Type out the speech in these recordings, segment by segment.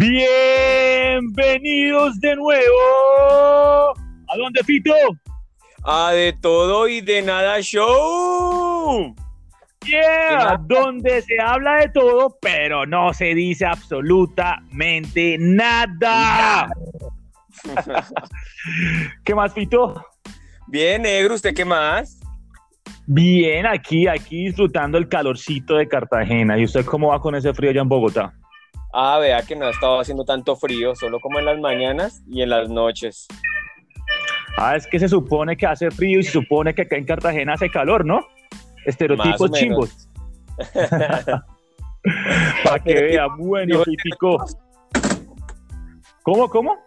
Bienvenidos de nuevo. ¿A dónde, Fito? A de todo y de nada show. Yeah, donde se habla de todo, pero no se dice absolutamente nada. ¿Qué más, Fito? Bien, negro, ¿usted qué más? Bien, aquí, aquí disfrutando el calorcito de Cartagena. ¿Y usted cómo va con ese frío allá en Bogotá? Ah, vea que no ha estado haciendo tanto frío, solo como en las mañanas y en las noches. Ah, es que se supone que hace frío y se supone que acá en Cartagena hace calor, ¿no? Estereotipos chimbos. Para que vea, bueno, típico. ¿Cómo, cómo?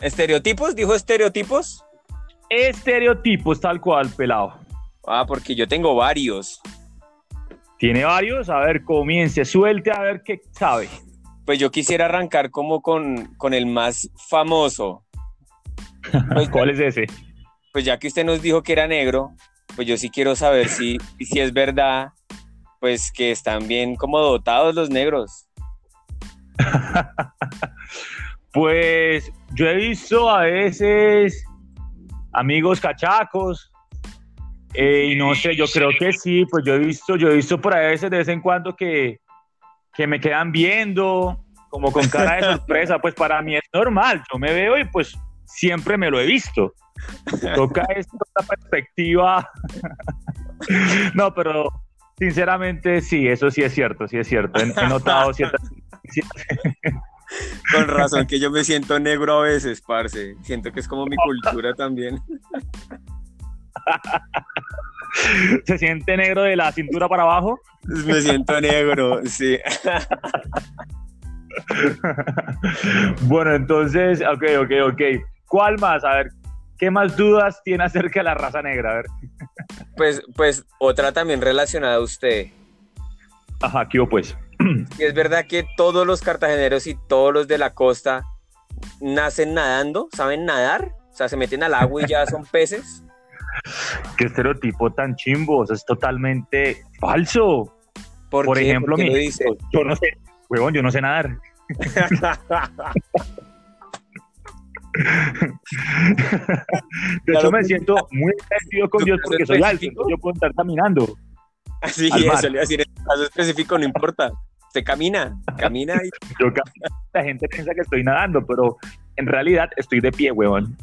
¿Estereotipos? ¿Dijo estereotipos? Estereotipos, tal cual, pelado. Ah, porque yo tengo varios. ¿Tiene varios? A ver, comience, suelte a ver qué sabe. Pues yo quisiera arrancar como con, con el más famoso. Pues, ¿Cuál es ese? Pues ya que usted nos dijo que era negro, pues yo sí quiero saber si, si es verdad, pues que están bien como dotados los negros. pues yo he visto a veces amigos cachacos, eh, y no sé, yo creo que sí, pues yo he visto, yo he visto por a veces de vez en cuando que, que me quedan viendo, como con cara de sorpresa, pues para mí es normal, yo me veo y pues siempre me lo he visto. Toca esta perspectiva. no, pero sinceramente sí, eso sí es cierto, sí es cierto. He, notado ciertas... Con razón que yo me siento negro a veces, parce. Siento que es como mi cultura también. ¿Se siente negro de la cintura para abajo? Me siento negro, sí. bueno, entonces, ok, ok, ok. ¿Cuál más? A ver, ¿qué más dudas tiene acerca de la raza negra? A ver. Pues, pues otra también relacionada a usted. Ajá, ¿qué pues? es verdad que todos los cartageneros y todos los de la costa nacen nadando, saben nadar, o sea, se meten al agua y ya son peces. Qué estereotipo tan chimbo, es totalmente falso. ¿Por, ejemplo, mi, dice? yo no sé, huevón, yo no sé nadar. de hecho, me siento muy agradecido con Dios porque soy alto, yo puedo estar caminando. Sí, eso le voy a decir, en caso específico no importa. Se camina, camina y... la gente piensa que estoy nadando, pero en realidad estoy de pie, huevón.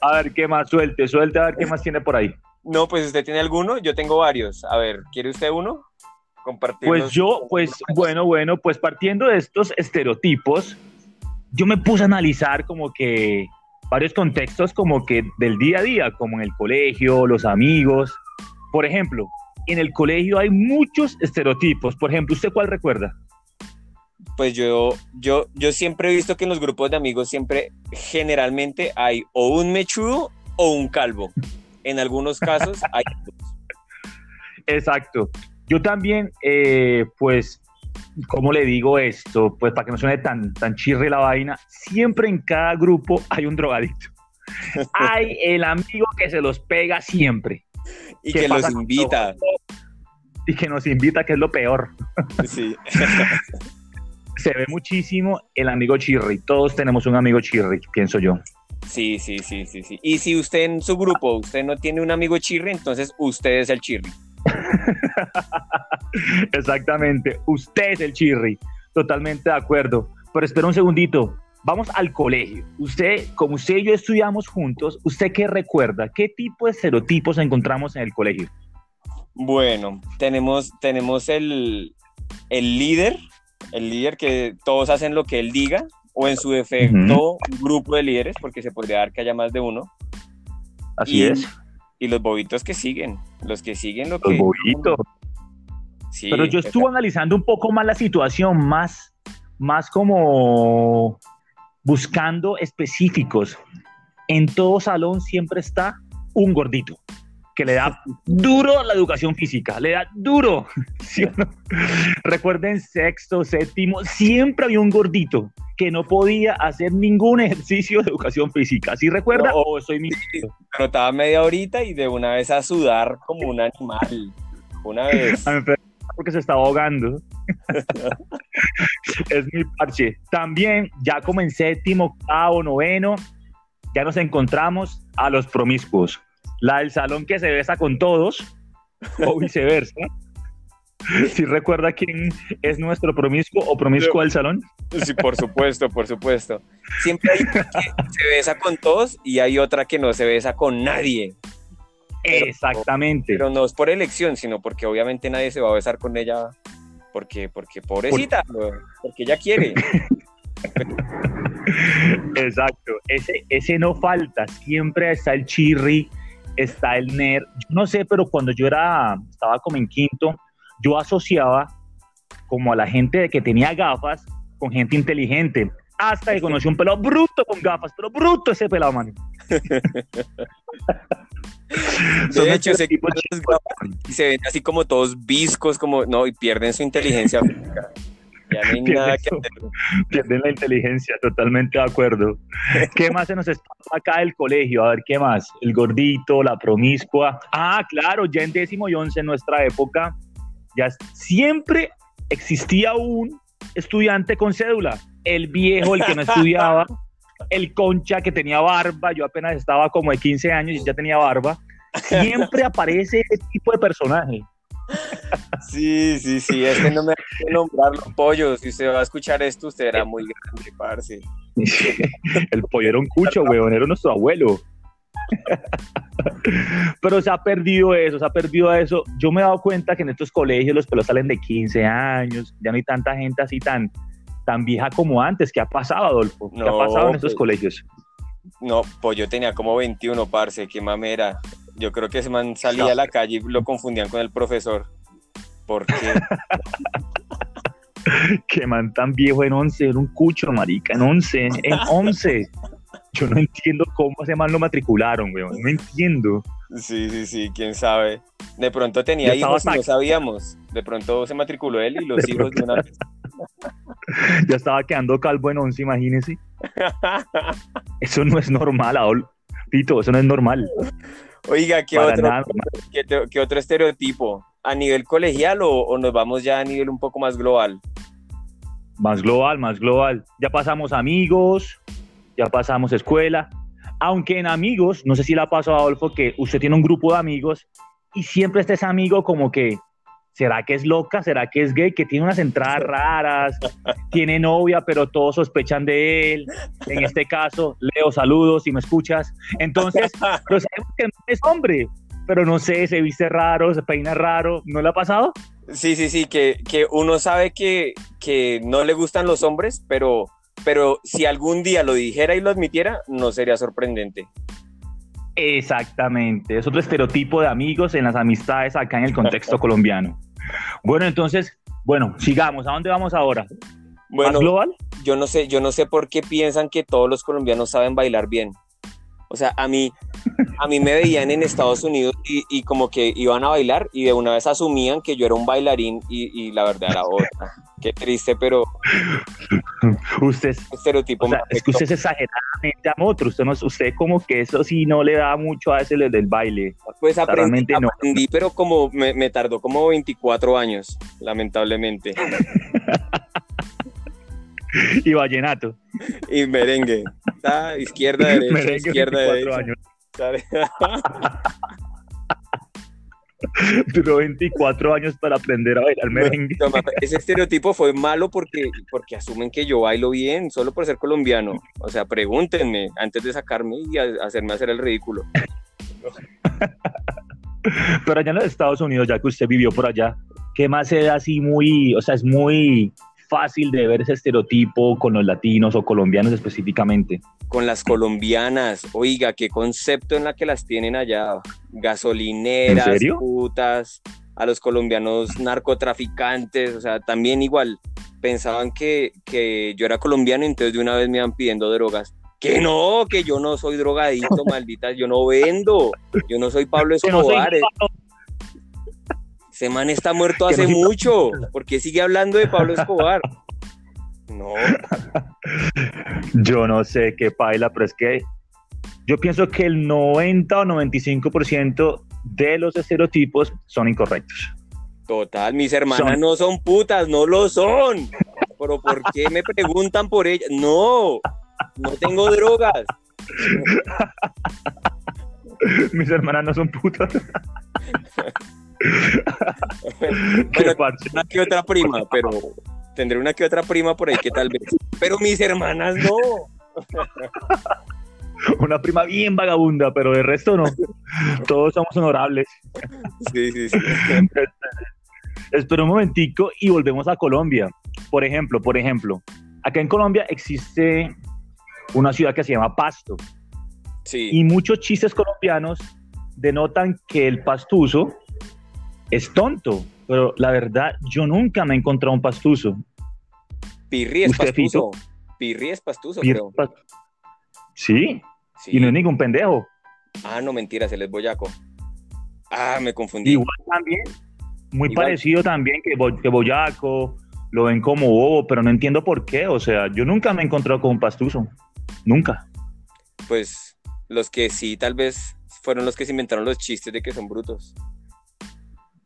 A ver, ¿qué más? Suelte, suelte, a ver qué más tiene por ahí. No, pues usted tiene alguno, yo tengo varios. A ver, ¿quiere usted uno? Compartir. Pues yo, pues bueno, bueno, pues partiendo de estos estereotipos, yo me puse a analizar como que varios contextos como que del día a día, como en el colegio, los amigos. Por ejemplo, en el colegio hay muchos estereotipos. Por ejemplo, ¿usted cuál recuerda? Pues yo, yo, yo siempre he visto que en los grupos de amigos siempre generalmente hay o un mechudo o un calvo. En algunos casos hay Exacto. Yo también, eh, pues, ¿cómo le digo esto? Pues para que no suene tan, tan chirre la vaina, siempre en cada grupo hay un drogadicto. hay el amigo que se los pega siempre. Y que los invita. Y que nos invita, que es lo peor. Sí. se ve muchísimo el amigo chirri. Todos tenemos un amigo chirri, pienso yo. Sí, sí, sí, sí, sí. Y si usted en su grupo, usted no tiene un amigo chirri, entonces usted es el chirri. Exactamente, usted es el chirri. Totalmente de acuerdo. Pero espera un segundito. Vamos al colegio. Usted, como usted y yo estudiamos juntos, ¿usted qué recuerda? ¿Qué tipo de estereotipos encontramos en el colegio? Bueno, tenemos, tenemos el, el líder, el líder que todos hacen lo que él diga, o en su defecto, un grupo de líderes, porque se podría dar que haya más de uno. Así es. Y los bobitos que siguen, los que siguen lo los que... Bobitos. Sí, Pero yo estuve analizando un poco más la situación, más, más como buscando específicos. En todo salón siempre está un gordito que le da duro la educación física, le da duro. Recuerden, sexto, séptimo, siempre había un gordito que no podía hacer ningún ejercicio de educación física. ¿Sí recuerda o soy mi... Pero estaba media horita y de una vez a sudar como un animal. Una vez. Porque se estaba ahogando. es mi parche. También, ya como en séptimo, octavo, noveno, ya nos encontramos a los promiscuos. La del salón que se besa con todos, o viceversa. Si recuerda quién es nuestro promiscuo o promiscuo del salón. Sí, por supuesto, por supuesto. Siempre hay una que se besa con todos y hay otra que no se besa con nadie. Exactamente. Pero no es por elección, sino porque obviamente nadie se va a besar con ella porque, porque pobrecita, porque ella quiere. Exacto, ese, ese no falta, siempre está el chirri, está el nerd. Yo no sé, pero cuando yo era, estaba como en quinto, yo asociaba como a la gente que tenía gafas con gente inteligente. Hasta que conocí un pelado bruto con gafas, pero bruto ese pelado, man. de hecho, se, y se ven así como todos viscos, como no, y pierden su inteligencia Ya no hay nada que Pierden la inteligencia, totalmente de acuerdo. ¿Qué más se nos está acá del colegio? A ver, ¿qué más? El gordito, la promiscua. Ah, claro, ya en décimo y once en nuestra época, ya siempre existía un estudiante con cédula. El viejo, el que no estudiaba, el concha que tenía barba, yo apenas estaba como de 15 años y ya tenía barba. Siempre aparece ese tipo de personaje. Sí, sí, sí, es que no me que nombrar los pollos. Si usted va a escuchar esto, usted era muy grande, parce. El pollo era un cucho, weón, era nuestro abuelo. Pero se ha perdido eso, se ha perdido eso. Yo me he dado cuenta que en estos colegios los pelos salen de 15 años, ya no hay tanta gente así tan, tan vieja como antes. ¿Qué ha pasado, Adolfo? ¿Qué ha pasado en estos pues, colegios? No, pues yo tenía como 21, parce, qué mamera. Yo creo que ese man salía a la calle y lo confundían con el profesor. ¿Por qué? que man tan viejo en 11, era un cucho, marica, en 11, en 11. Yo no entiendo cómo ese man lo matricularon, weón, no entiendo. Sí, sí, sí, quién sabe. De pronto tenía hijos y no sabíamos. De pronto se matriculó él y los hijos de una vez. ya estaba quedando calvo en 11, imagínese. Eso no es normal, Adol. Pito, eso no es normal. Oiga, ¿qué otro, ¿qué, otro estereotipo? ¿A nivel colegial o, nos vamos ya a nivel un poco más global? Más global, más global. Ya pasamos amigos, ya pasamos escuela. Aunque en amigos, no sé si la pasó a Adolfo, que usted tiene un grupo de amigos y siempre está ese amigo como que ¿será que es loca? ¿Será que es gay? Que tiene unas entradas raras, tiene novia, pero todos sospechan de él. En este caso, Leo, saludos si me escuchas. Entonces, pero sabemos que es hombre, pero no sé, se viste raro, se peina raro. ¿No le ha pasado? Sí, sí, sí, que, que uno sabe que, que no le gustan los hombres, pero, pero si algún día lo dijera y lo admitiera, no sería sorprendente. Exactamente, es otro estereotipo de amigos en las amistades acá en el contexto colombiano. Bueno, entonces, bueno, sigamos. ¿A dónde vamos ahora? Bueno, global? Yo no sé, yo no sé por qué piensan que todos los colombianos saben bailar bien. O sea, a mí, a mí me veían en Estados Unidos y, como que iban a bailar y de una vez asumían que yo era un bailarín y, la verdad era otra. Qué triste, pero usted es, estereotipo. es que usted es exageradamente amotro. Usted, no, usted como que eso sí no le da mucho a ese del baile. Pues aprendí, no. aprendí pero como me, me tardó como 24 años, lamentablemente. y vallenato. Y merengue. izquierda, derecha, izquierda, derecha. Años. Duró 24 años para aprender a bailar merengue. ese estereotipo fue malo porque, porque asumen que yo bailo bien solo por ser colombiano. O sea, pregúntenme antes de sacarme y hacerme hacer el ridículo. Pero allá en los Estados Unidos, ya que usted vivió por allá, ¿qué más es así muy, o sea, es muy fácil de ver ese estereotipo con los latinos o colombianos específicamente? Con las colombianas, oiga, qué concepto en la que las tienen allá, gasolineras, putas, a los colombianos narcotraficantes, o sea, también igual, pensaban que, que yo era colombiano y entonces de una vez me iban pidiendo drogas. Que no, que yo no soy drogadito, maldita, yo no vendo, yo no soy Pablo Escobar. Ese man está muerto hace mucho. ¿Por qué sigue hablando de Pablo Escobar? No. Yo no sé qué paila, pero es que yo pienso que el 90 o 95% de los estereotipos son incorrectos. Total, mis hermanas no son putas, no lo son. Pero ¿por qué me preguntan por ellas? No, no tengo drogas. Mis hermanas no son putas. bueno, una que otra prima, pero tendré una que otra prima por ahí que tal vez. Pero mis hermanas no. Una prima bien vagabunda, pero de resto no. Todos somos honorables. Sí, sí, sí. Espera un momentico y volvemos a Colombia. Por ejemplo, por ejemplo, acá en Colombia existe una ciudad que se llama Pasto. Sí. Y muchos chistes colombianos denotan que el pastuso es tonto, pero la verdad yo nunca me he encontrado un pastuso. Pirri es pastuso. Pirri es pastuso, creo. ¿Sí? Y no es ningún pendejo. Ah, no, mentira, se les boyaco. Ah, me confundí. Igual también, muy parecido también que, que boyaco, lo ven como bobo, pero no entiendo por qué. O sea, yo nunca me he encontrado con un pastuso. Nunca. Pues los que sí, tal vez fueron los que se inventaron los chistes de que son brutos.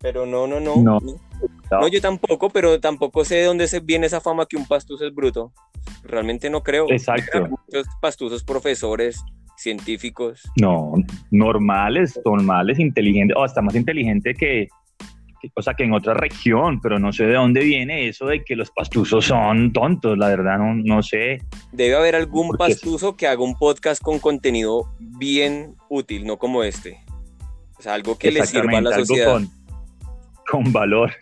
Pero no, no, no. No, no. yo tampoco, pero tampoco sé de dónde se viene esa fama que un pastuso es bruto. Realmente no creo. Exacto. muchos pastusos profesores, científicos. No, normales, normales, inteligentes, o hasta más inteligente que, o sea, que en otra región, pero no sé de dónde viene eso de que los pastusos son tontos, la verdad no, no sé. Debe haber algún pastuso que haga un podcast con contenido bien útil, no como este. O sea, algo que le sirva a la sociedad. Con, con valor,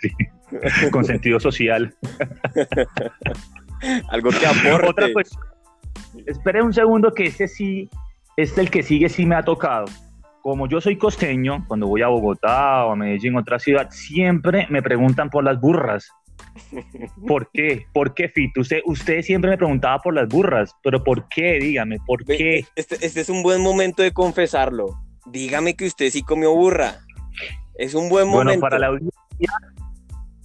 con sentido social. algo que aporte. Otra pues, espere un segundo que ese sí, este el que sigue sí me ha tocado como yo soy costeño, cuando voy a Bogotá o a Medellín, otra ciudad, siempre me preguntan por las burras. ¿Por qué? ¿Por qué, Fito? Usted, usted siempre me preguntaba por las burras, pero ¿por qué? Dígame, ¿por qué? Este, este, es un buen momento de confesarlo. Dígame que usted sí comió burra. Es un buen momento. Bueno, para la audiencia,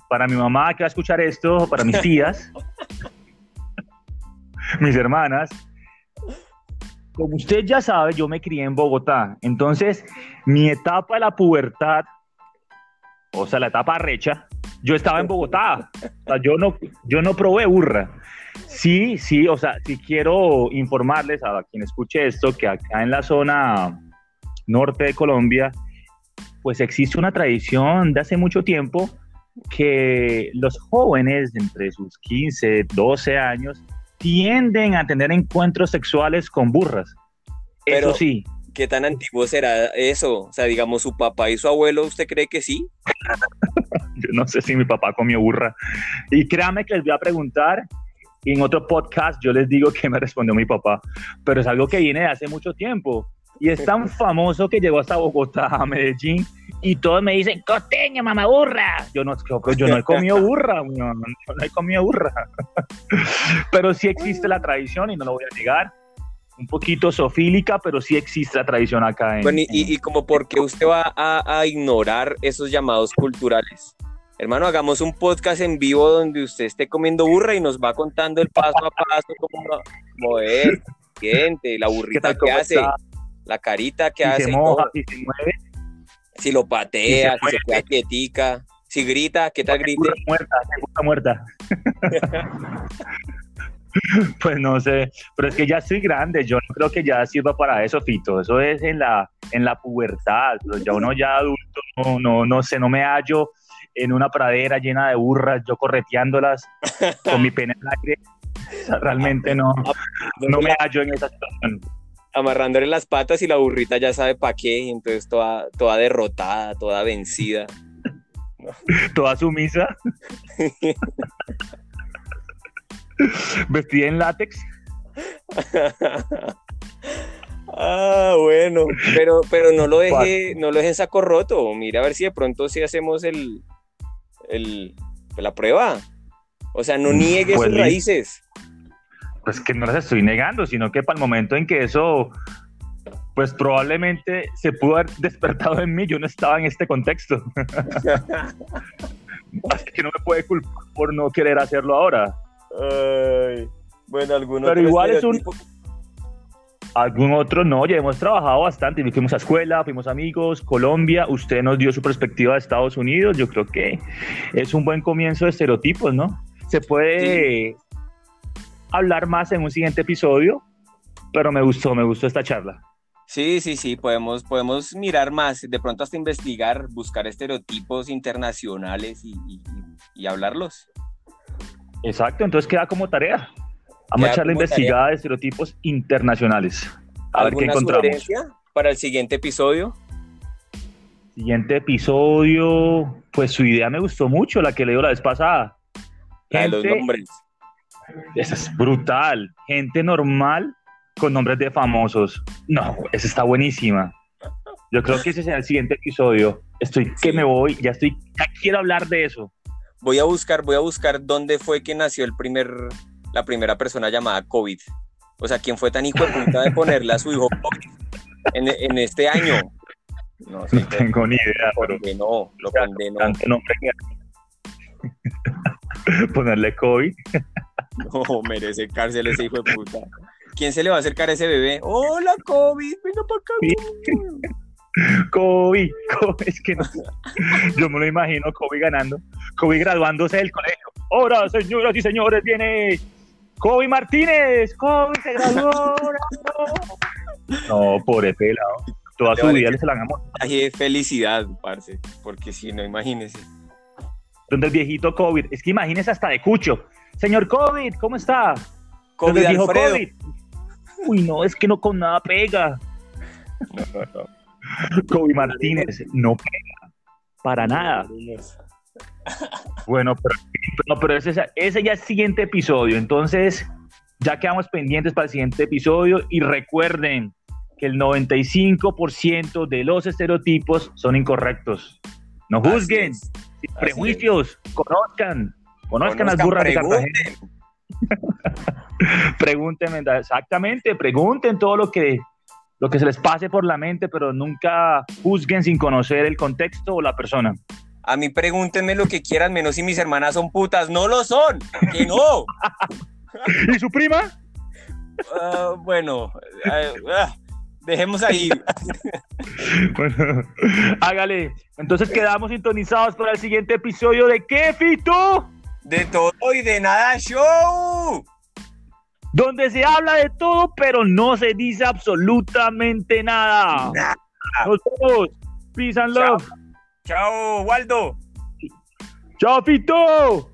para mi mamá que va a escuchar esto, para mis tías, mis hermanas, como usted ya sabe, yo me crié en Bogotá. Entonces, mi etapa de la pubertad, o sea, la etapa recha, yo estaba en Bogotá. O sea, yo no, yo no probé burra. Sí, sí, o sea, sí quiero informarles a quien escuche esto que acá en la zona norte de Colombia, pues existe una tradición de hace mucho tiempo que los jóvenes entre sus 15, 12 años tienden a tener encuentros sexuales con burras. Pero, eso sí. ¿Qué tan antiguo será eso? O sea, digamos, su papá y su abuelo, ¿usted cree que sí? Yo no sé si mi papá comió burra. Y créame que les voy a preguntar, y en otro podcast yo les digo que me respondió mi papá, pero es algo que viene de hace mucho tiempo. Y es tan famoso que llegó hasta Bogotá, a Medellín, y todos me dicen, costeño, mamá burra. Yo no, yo no he comido burra, yo no he comido burra. pero sí existe la tradición y no lo voy a negar. Un poquito sofílica, pero sí existe la tradición acá. En, bueno, y, y como por qué usted va a, a ignorar esos llamados culturales. Hermano, hagamos un podcast en vivo donde usted esté comiendo burra y nos va contando el paso a paso cómo mover, gente, la burrita que hace la carita que hace. Se moja, y se mueve. Si lo patea, si se, queda quietica, si grita, ¿qué tal grita? Muerta, muerta. pues no sé, pero es que ya estoy grande, yo no creo que ya sirva para eso, Fito. Eso es en la, en la pubertad, ya uno ya adulto, no, no, no sé, no me hallo en una pradera llena de burras, yo correteándolas con mi pene en aire. realmente no, no me hallo en esa situación amarrándole las patas y la burrita ya sabe para qué, y entonces toda, toda derrotada, toda vencida. Toda sumisa. Vestida en látex. ah, bueno, pero, pero no lo deje, no lo deje saco roto. Mira a ver si de pronto sí hacemos el, el la prueba. O sea, no niegue pues sus raíces pues que no las estoy negando, sino que para el momento en que eso, pues probablemente se pudo haber despertado en mí, yo no estaba en este contexto. Así que no me puede culpar por no querer hacerlo ahora. bueno, algunos. Pero igual es un. algún otro no, ya hemos trabajado bastante, fuimos a escuela, fuimos amigos, Colombia, usted nos dio su perspectiva de Estados Unidos, yo creo que es un buen comienzo de estereotipos, ¿no? Se puede hablar más en un siguiente episodio, pero me gustó, me gustó esta charla. Sí, sí, sí, podemos, podemos mirar más, de pronto hasta investigar, buscar estereotipos internacionales y, hablarlos. Exacto, entonces queda como tarea. Vamos a echar la investigada de estereotipos internacionales. A ver qué encontramos. para el siguiente episodio? Siguiente episodio, pues su idea me gustó mucho, la que leo la vez pasada. La de los nombres. Esa es brutal. Gente normal con nombres de famosos. No, esa está buenísima. Yo creo que ese será el siguiente episodio. Estoy que me voy, ya estoy, ya quiero hablar de eso. Voy a buscar, voy a buscar dónde fue que nació el primer la primera persona llamada COVID. O sea, ¿quién fue tan hijo de puta de ponerle a su hijo COVID en, este año? No, tengo ni idea. Lo condenó, lo condenó. Ponerle COVID. No, merece cárcel ese hijo de puta. ¿Quién se le va a acercar a ese bebé? Hola, COVID, venga para acá. COVID, COVID, es que no. Yo me lo imagino, COVID ganando, COVID graduándose del colegio. Ahora, señoras y señores, viene Kobe Martínez, Kobe se graduó. no, pobre pelado. Toda su vida le se la hagamos. Ay, felicidad, parce, porque si no, imagínese. Donde el viejito COVID, es que imagínese hasta de Cucho. Señor COVID, ¿cómo está? COVID COVID. Uy, no, es que no con nada pega. Kobe Martínez no pega para nada. Bueno, pero, pero ese, ese ya es el siguiente episodio. Entonces, ya quedamos pendientes para el siguiente episodio y recuerden que el 95% de los estereotipos son incorrectos. No juzguen, sin prejuicios, conozcan, conozcan, las burras de Cartagena. Pregúntenme, exactamente, pregunten todo lo que, lo que se les pase por la mente, pero nunca juzguen sin conocer el contexto o la persona. A mí pregúntenme lo que quieran, menos si mis hermanas son putas. No lo son, que no. ¿Y su prima? Ah, bueno, ah, dejemos ahí. bueno, hágale. Entonces quedamos sintonizados para el siguiente episodio de ¿Qué, Fito? De todo y de nada show. Donde se habla de todo, pero no se dice absolutamente nada. Nos vemos. Peace and love. Chao, Waldo. Chao, Fito.